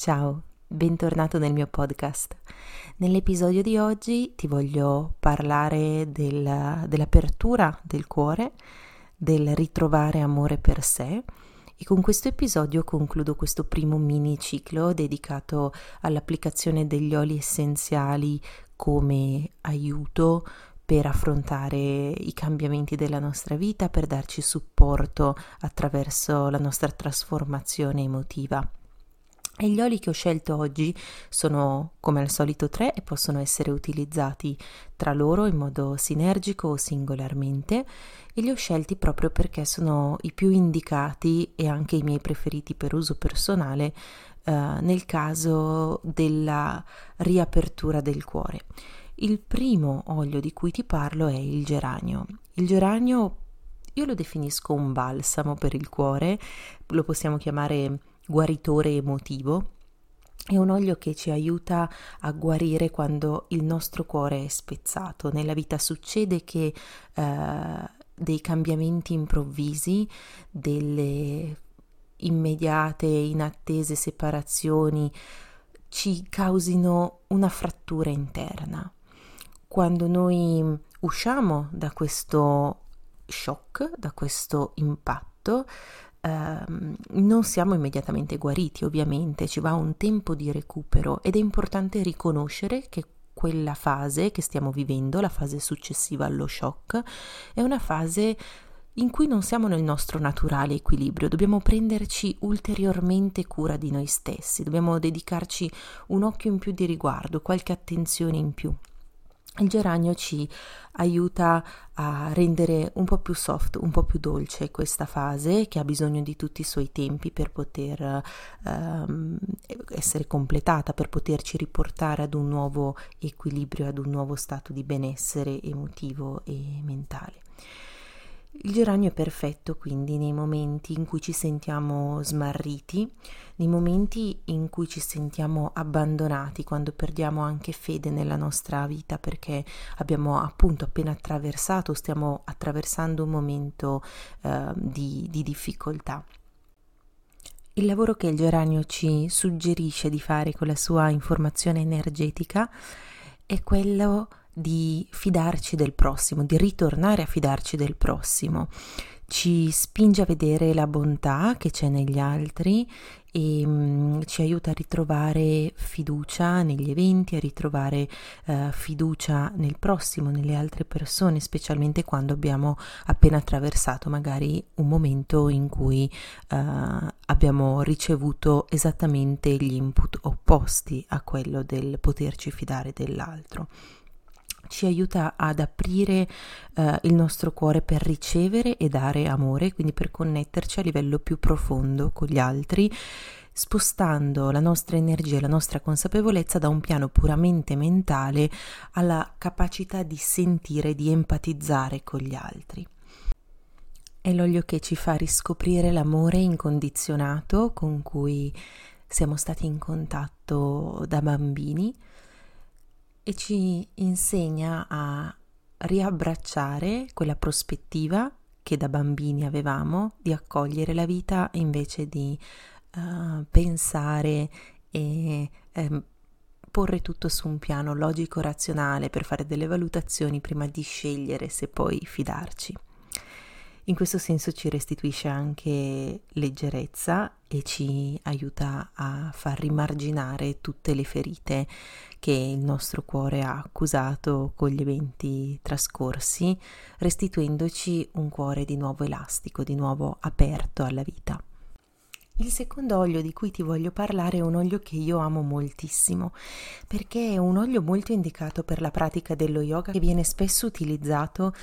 Ciao, bentornato nel mio podcast. Nell'episodio di oggi ti voglio parlare del, dell'apertura del cuore, del ritrovare amore per sé e con questo episodio concludo questo primo mini ciclo dedicato all'applicazione degli oli essenziali come aiuto per affrontare i cambiamenti della nostra vita, per darci supporto attraverso la nostra trasformazione emotiva. E gli oli che ho scelto oggi sono come al solito tre e possono essere utilizzati tra loro in modo sinergico o singolarmente e li ho scelti proprio perché sono i più indicati e anche i miei preferiti per uso personale eh, nel caso della riapertura del cuore. Il primo olio di cui ti parlo è il geranio. Il geranio io lo definisco un balsamo per il cuore, lo possiamo chiamare guaritore emotivo. È un olio che ci aiuta a guarire quando il nostro cuore è spezzato. Nella vita succede che eh, dei cambiamenti improvvisi, delle immediate, inattese separazioni ci causino una frattura interna. Quando noi usciamo da questo shock, da questo impatto, ehm, non siamo immediatamente guariti, ovviamente, ci va un tempo di recupero ed è importante riconoscere che quella fase che stiamo vivendo, la fase successiva allo shock, è una fase in cui non siamo nel nostro naturale equilibrio, dobbiamo prenderci ulteriormente cura di noi stessi, dobbiamo dedicarci un occhio in più di riguardo, qualche attenzione in più. Il geranio ci aiuta a rendere un po' più soft, un po' più dolce questa fase che ha bisogno di tutti i suoi tempi per poter um, essere completata, per poterci riportare ad un nuovo equilibrio, ad un nuovo stato di benessere emotivo e mentale. Il geranio è perfetto quindi nei momenti in cui ci sentiamo smarriti, nei momenti in cui ci sentiamo abbandonati, quando perdiamo anche fede nella nostra vita perché abbiamo appunto appena attraversato, stiamo attraversando un momento eh, di, di difficoltà. Il lavoro che il geranio ci suggerisce di fare con la sua informazione energetica è quello di fidarci del prossimo, di ritornare a fidarci del prossimo. Ci spinge a vedere la bontà che c'è negli altri e um, ci aiuta a ritrovare fiducia negli eventi, a ritrovare uh, fiducia nel prossimo, nelle altre persone, specialmente quando abbiamo appena attraversato magari un momento in cui uh, abbiamo ricevuto esattamente gli input opposti a quello del poterci fidare dell'altro ci aiuta ad aprire eh, il nostro cuore per ricevere e dare amore, quindi per connetterci a livello più profondo con gli altri, spostando la nostra energia e la nostra consapevolezza da un piano puramente mentale alla capacità di sentire, di empatizzare con gli altri. È l'olio che ci fa riscoprire l'amore incondizionato con cui siamo stati in contatto da bambini e ci insegna a riabbracciare quella prospettiva che da bambini avevamo di accogliere la vita invece di uh, pensare e um, porre tutto su un piano logico-razionale per fare delle valutazioni prima di scegliere se poi fidarci. In questo senso ci restituisce anche leggerezza e ci aiuta a far rimarginare tutte le ferite che il nostro cuore ha accusato con gli eventi trascorsi, restituendoci un cuore di nuovo elastico, di nuovo aperto alla vita. Il secondo olio di cui ti voglio parlare è un olio che io amo moltissimo perché è un olio molto indicato per la pratica dello yoga che viene spesso utilizzato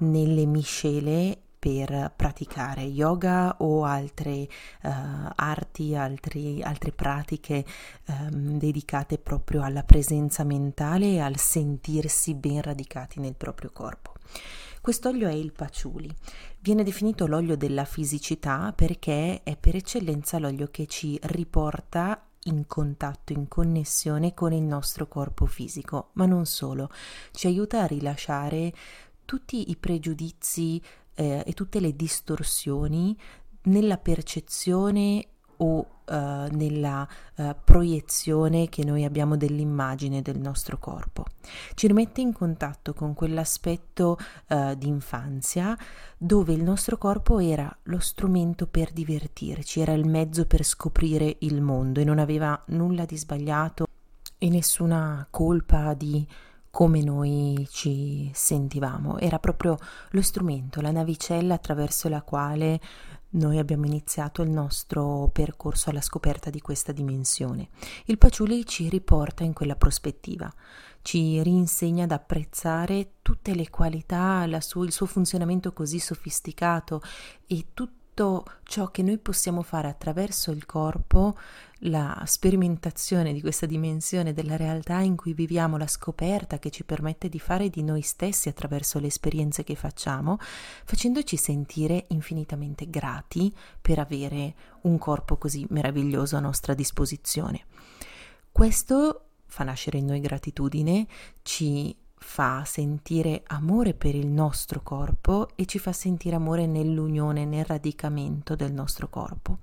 nelle miscele per praticare yoga o altre uh, arti, altri, altre pratiche um, dedicate proprio alla presenza mentale e al sentirsi ben radicati nel proprio corpo. Quest'olio è il patchouli. Viene definito l'olio della fisicità perché è per eccellenza l'olio che ci riporta in contatto, in connessione con il nostro corpo fisico, ma non solo, ci aiuta a rilasciare tutti i pregiudizi eh, e tutte le distorsioni nella percezione o uh, nella uh, proiezione che noi abbiamo dell'immagine del nostro corpo. Ci rimette in contatto con quell'aspetto uh, di infanzia dove il nostro corpo era lo strumento per divertirci, era il mezzo per scoprire il mondo e non aveva nulla di sbagliato e nessuna colpa di come noi ci sentivamo, era proprio lo strumento, la navicella attraverso la quale noi abbiamo iniziato il nostro percorso alla scoperta di questa dimensione. Il Paciuli ci riporta in quella prospettiva, ci rinsegna ad apprezzare tutte le qualità, su- il suo funzionamento così sofisticato e tutto ciò che noi possiamo fare attraverso il corpo la sperimentazione di questa dimensione della realtà in cui viviamo, la scoperta che ci permette di fare di noi stessi attraverso le esperienze che facciamo, facendoci sentire infinitamente grati per avere un corpo così meraviglioso a nostra disposizione. Questo fa nascere in noi gratitudine, ci fa sentire amore per il nostro corpo e ci fa sentire amore nell'unione, nel radicamento del nostro corpo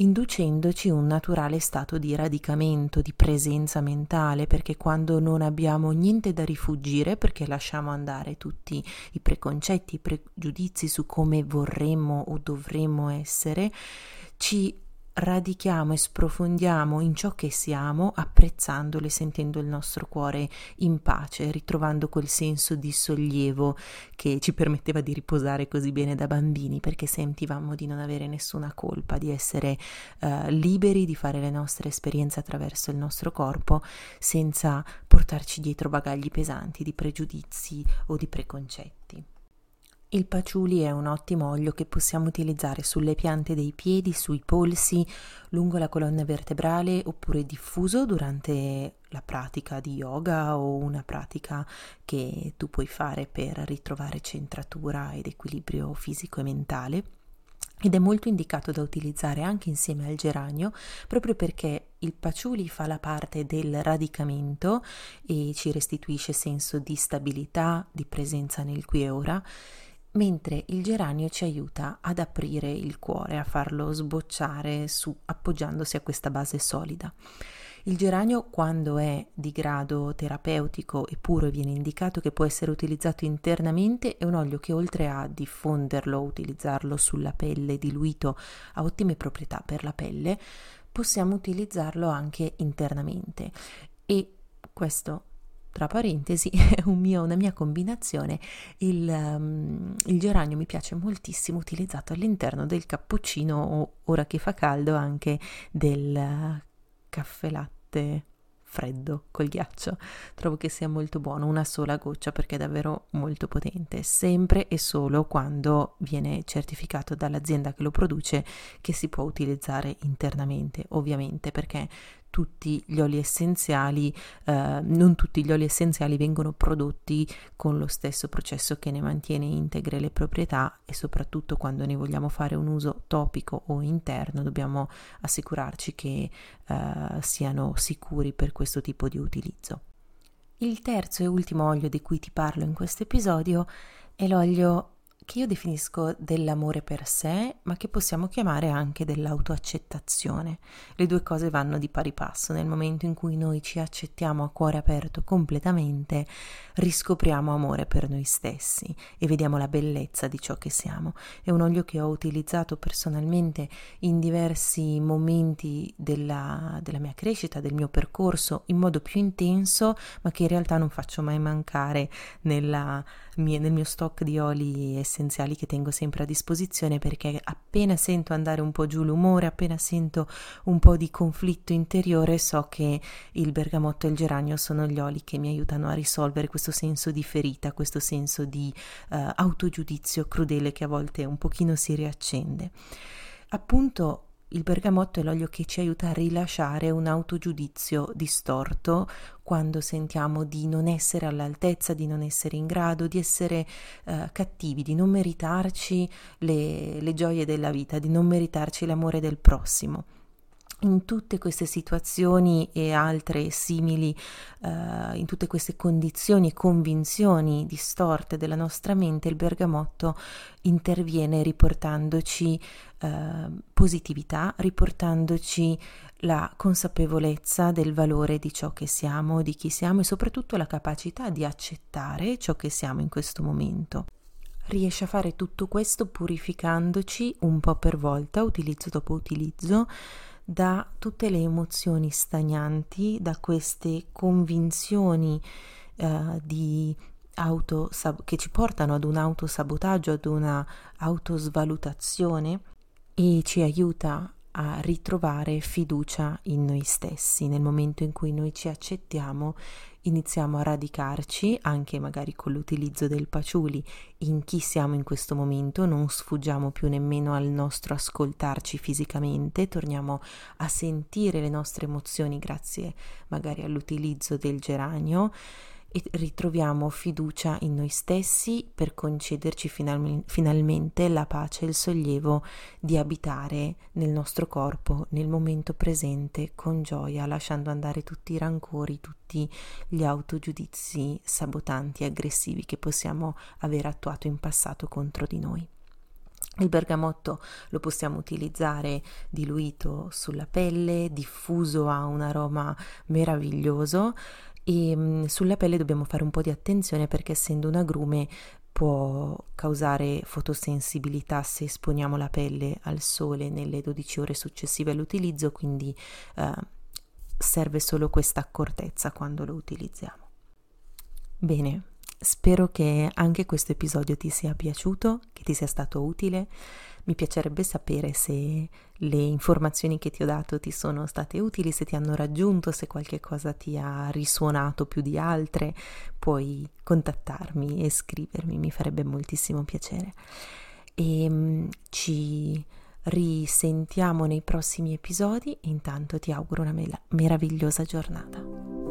inducendoci un naturale stato di radicamento, di presenza mentale, perché quando non abbiamo niente da rifugire, perché lasciamo andare tutti i preconcetti, i pregiudizi su come vorremmo o dovremmo essere, ci radichiamo e sprofondiamo in ciò che siamo, apprezzandolo e sentendo il nostro cuore in pace, ritrovando quel senso di sollievo che ci permetteva di riposare così bene da bambini, perché sentivamo di non avere nessuna colpa, di essere uh, liberi di fare le nostre esperienze attraverso il nostro corpo senza portarci dietro bagagli pesanti di pregiudizi o di preconcetti. Il paciuli è un ottimo olio che possiamo utilizzare sulle piante dei piedi, sui polsi, lungo la colonna vertebrale oppure diffuso durante la pratica di yoga o una pratica che tu puoi fare per ritrovare centratura ed equilibrio fisico e mentale. Ed è molto indicato da utilizzare anche insieme al geranio proprio perché il paciuli fa la parte del radicamento e ci restituisce senso di stabilità, di presenza nel qui e ora mentre il geranio ci aiuta ad aprire il cuore, a farlo sbocciare su, appoggiandosi a questa base solida. Il geranio, quando è di grado terapeutico e puro, viene indicato che può essere utilizzato internamente, è un olio che oltre a diffonderlo, utilizzarlo sulla pelle diluito, ha ottime proprietà per la pelle, possiamo utilizzarlo anche internamente. E questo tra parentesi, è un mio, una mia combinazione. Il, um, il, geranio mi piace moltissimo utilizzato all'interno del cappuccino ora che fa caldo anche del caffè latte freddo col ghiaccio. Trovo che sia molto buono, una sola goccia perché è davvero molto potente, sempre e solo quando viene certificato dall'azienda che lo produce che si può utilizzare internamente, ovviamente perché tutti gli oli essenziali, eh, non tutti gli oli essenziali vengono prodotti con lo stesso processo che ne mantiene integre le proprietà e soprattutto quando ne vogliamo fare un uso topico o interno dobbiamo assicurarci che eh, siano sicuri per questo tipo di utilizzo. Il terzo e ultimo olio di cui ti parlo in questo episodio è l'olio che io definisco dell'amore per sé, ma che possiamo chiamare anche dell'autoaccettazione. Le due cose vanno di pari passo. Nel momento in cui noi ci accettiamo a cuore aperto completamente, riscopriamo amore per noi stessi e vediamo la bellezza di ciò che siamo. È un olio che ho utilizzato personalmente in diversi momenti della, della mia crescita, del mio percorso, in modo più intenso, ma che in realtà non faccio mai mancare nella nel mio stock di oli essenziali che tengo sempre a disposizione perché appena sento andare un po' giù l'umore, appena sento un po' di conflitto interiore, so che il bergamotto e il geranio sono gli oli che mi aiutano a risolvere questo senso di ferita, questo senso di uh, autogiudizio crudele che a volte un pochino si riaccende. Appunto il bergamotto è l'olio che ci aiuta a rilasciare un autogiudizio distorto quando sentiamo di non essere all'altezza, di non essere in grado, di essere uh, cattivi, di non meritarci le, le gioie della vita, di non meritarci l'amore del prossimo. In tutte queste situazioni e altre simili, uh, in tutte queste condizioni e convinzioni distorte della nostra mente, il bergamotto interviene riportandoci uh, positività, riportandoci la consapevolezza del valore di ciò che siamo, di chi siamo e soprattutto la capacità di accettare ciò che siamo in questo momento. Riesce a fare tutto questo purificandoci un po' per volta, utilizzo dopo utilizzo, da tutte le emozioni stagnanti, da queste convinzioni uh, di auto, che ci portano ad un autosabotaggio, ad una autosvalutazione e ci aiuta a ritrovare fiducia in noi stessi. Nel momento in cui noi ci accettiamo, iniziamo a radicarci, anche magari con l'utilizzo del paciuli, in chi siamo in questo momento, non sfuggiamo più nemmeno al nostro ascoltarci fisicamente, torniamo a sentire le nostre emozioni grazie magari all'utilizzo del geranio e ritroviamo fiducia in noi stessi per concederci final- finalmente la pace e il sollievo di abitare nel nostro corpo, nel momento presente, con gioia, lasciando andare tutti i rancori, tutti gli autogiudizi sabotanti e aggressivi che possiamo aver attuato in passato contro di noi. Il bergamotto lo possiamo utilizzare diluito sulla pelle, diffuso a un aroma meraviglioso e mm, sulla pelle dobbiamo fare un po' di attenzione perché essendo un agrume può causare fotosensibilità se esponiamo la pelle al sole nelle 12 ore successive all'utilizzo, quindi eh, serve solo questa accortezza quando lo utilizziamo. Bene, spero che anche questo episodio ti sia piaciuto, che ti sia stato utile. Mi piacerebbe sapere se le informazioni che ti ho dato ti sono state utili, se ti hanno raggiunto, se qualche cosa ti ha risuonato più di altre. Puoi contattarmi e scrivermi, mi farebbe moltissimo piacere. E um, ci risentiamo nei prossimi episodi. Intanto ti auguro una meravigliosa giornata.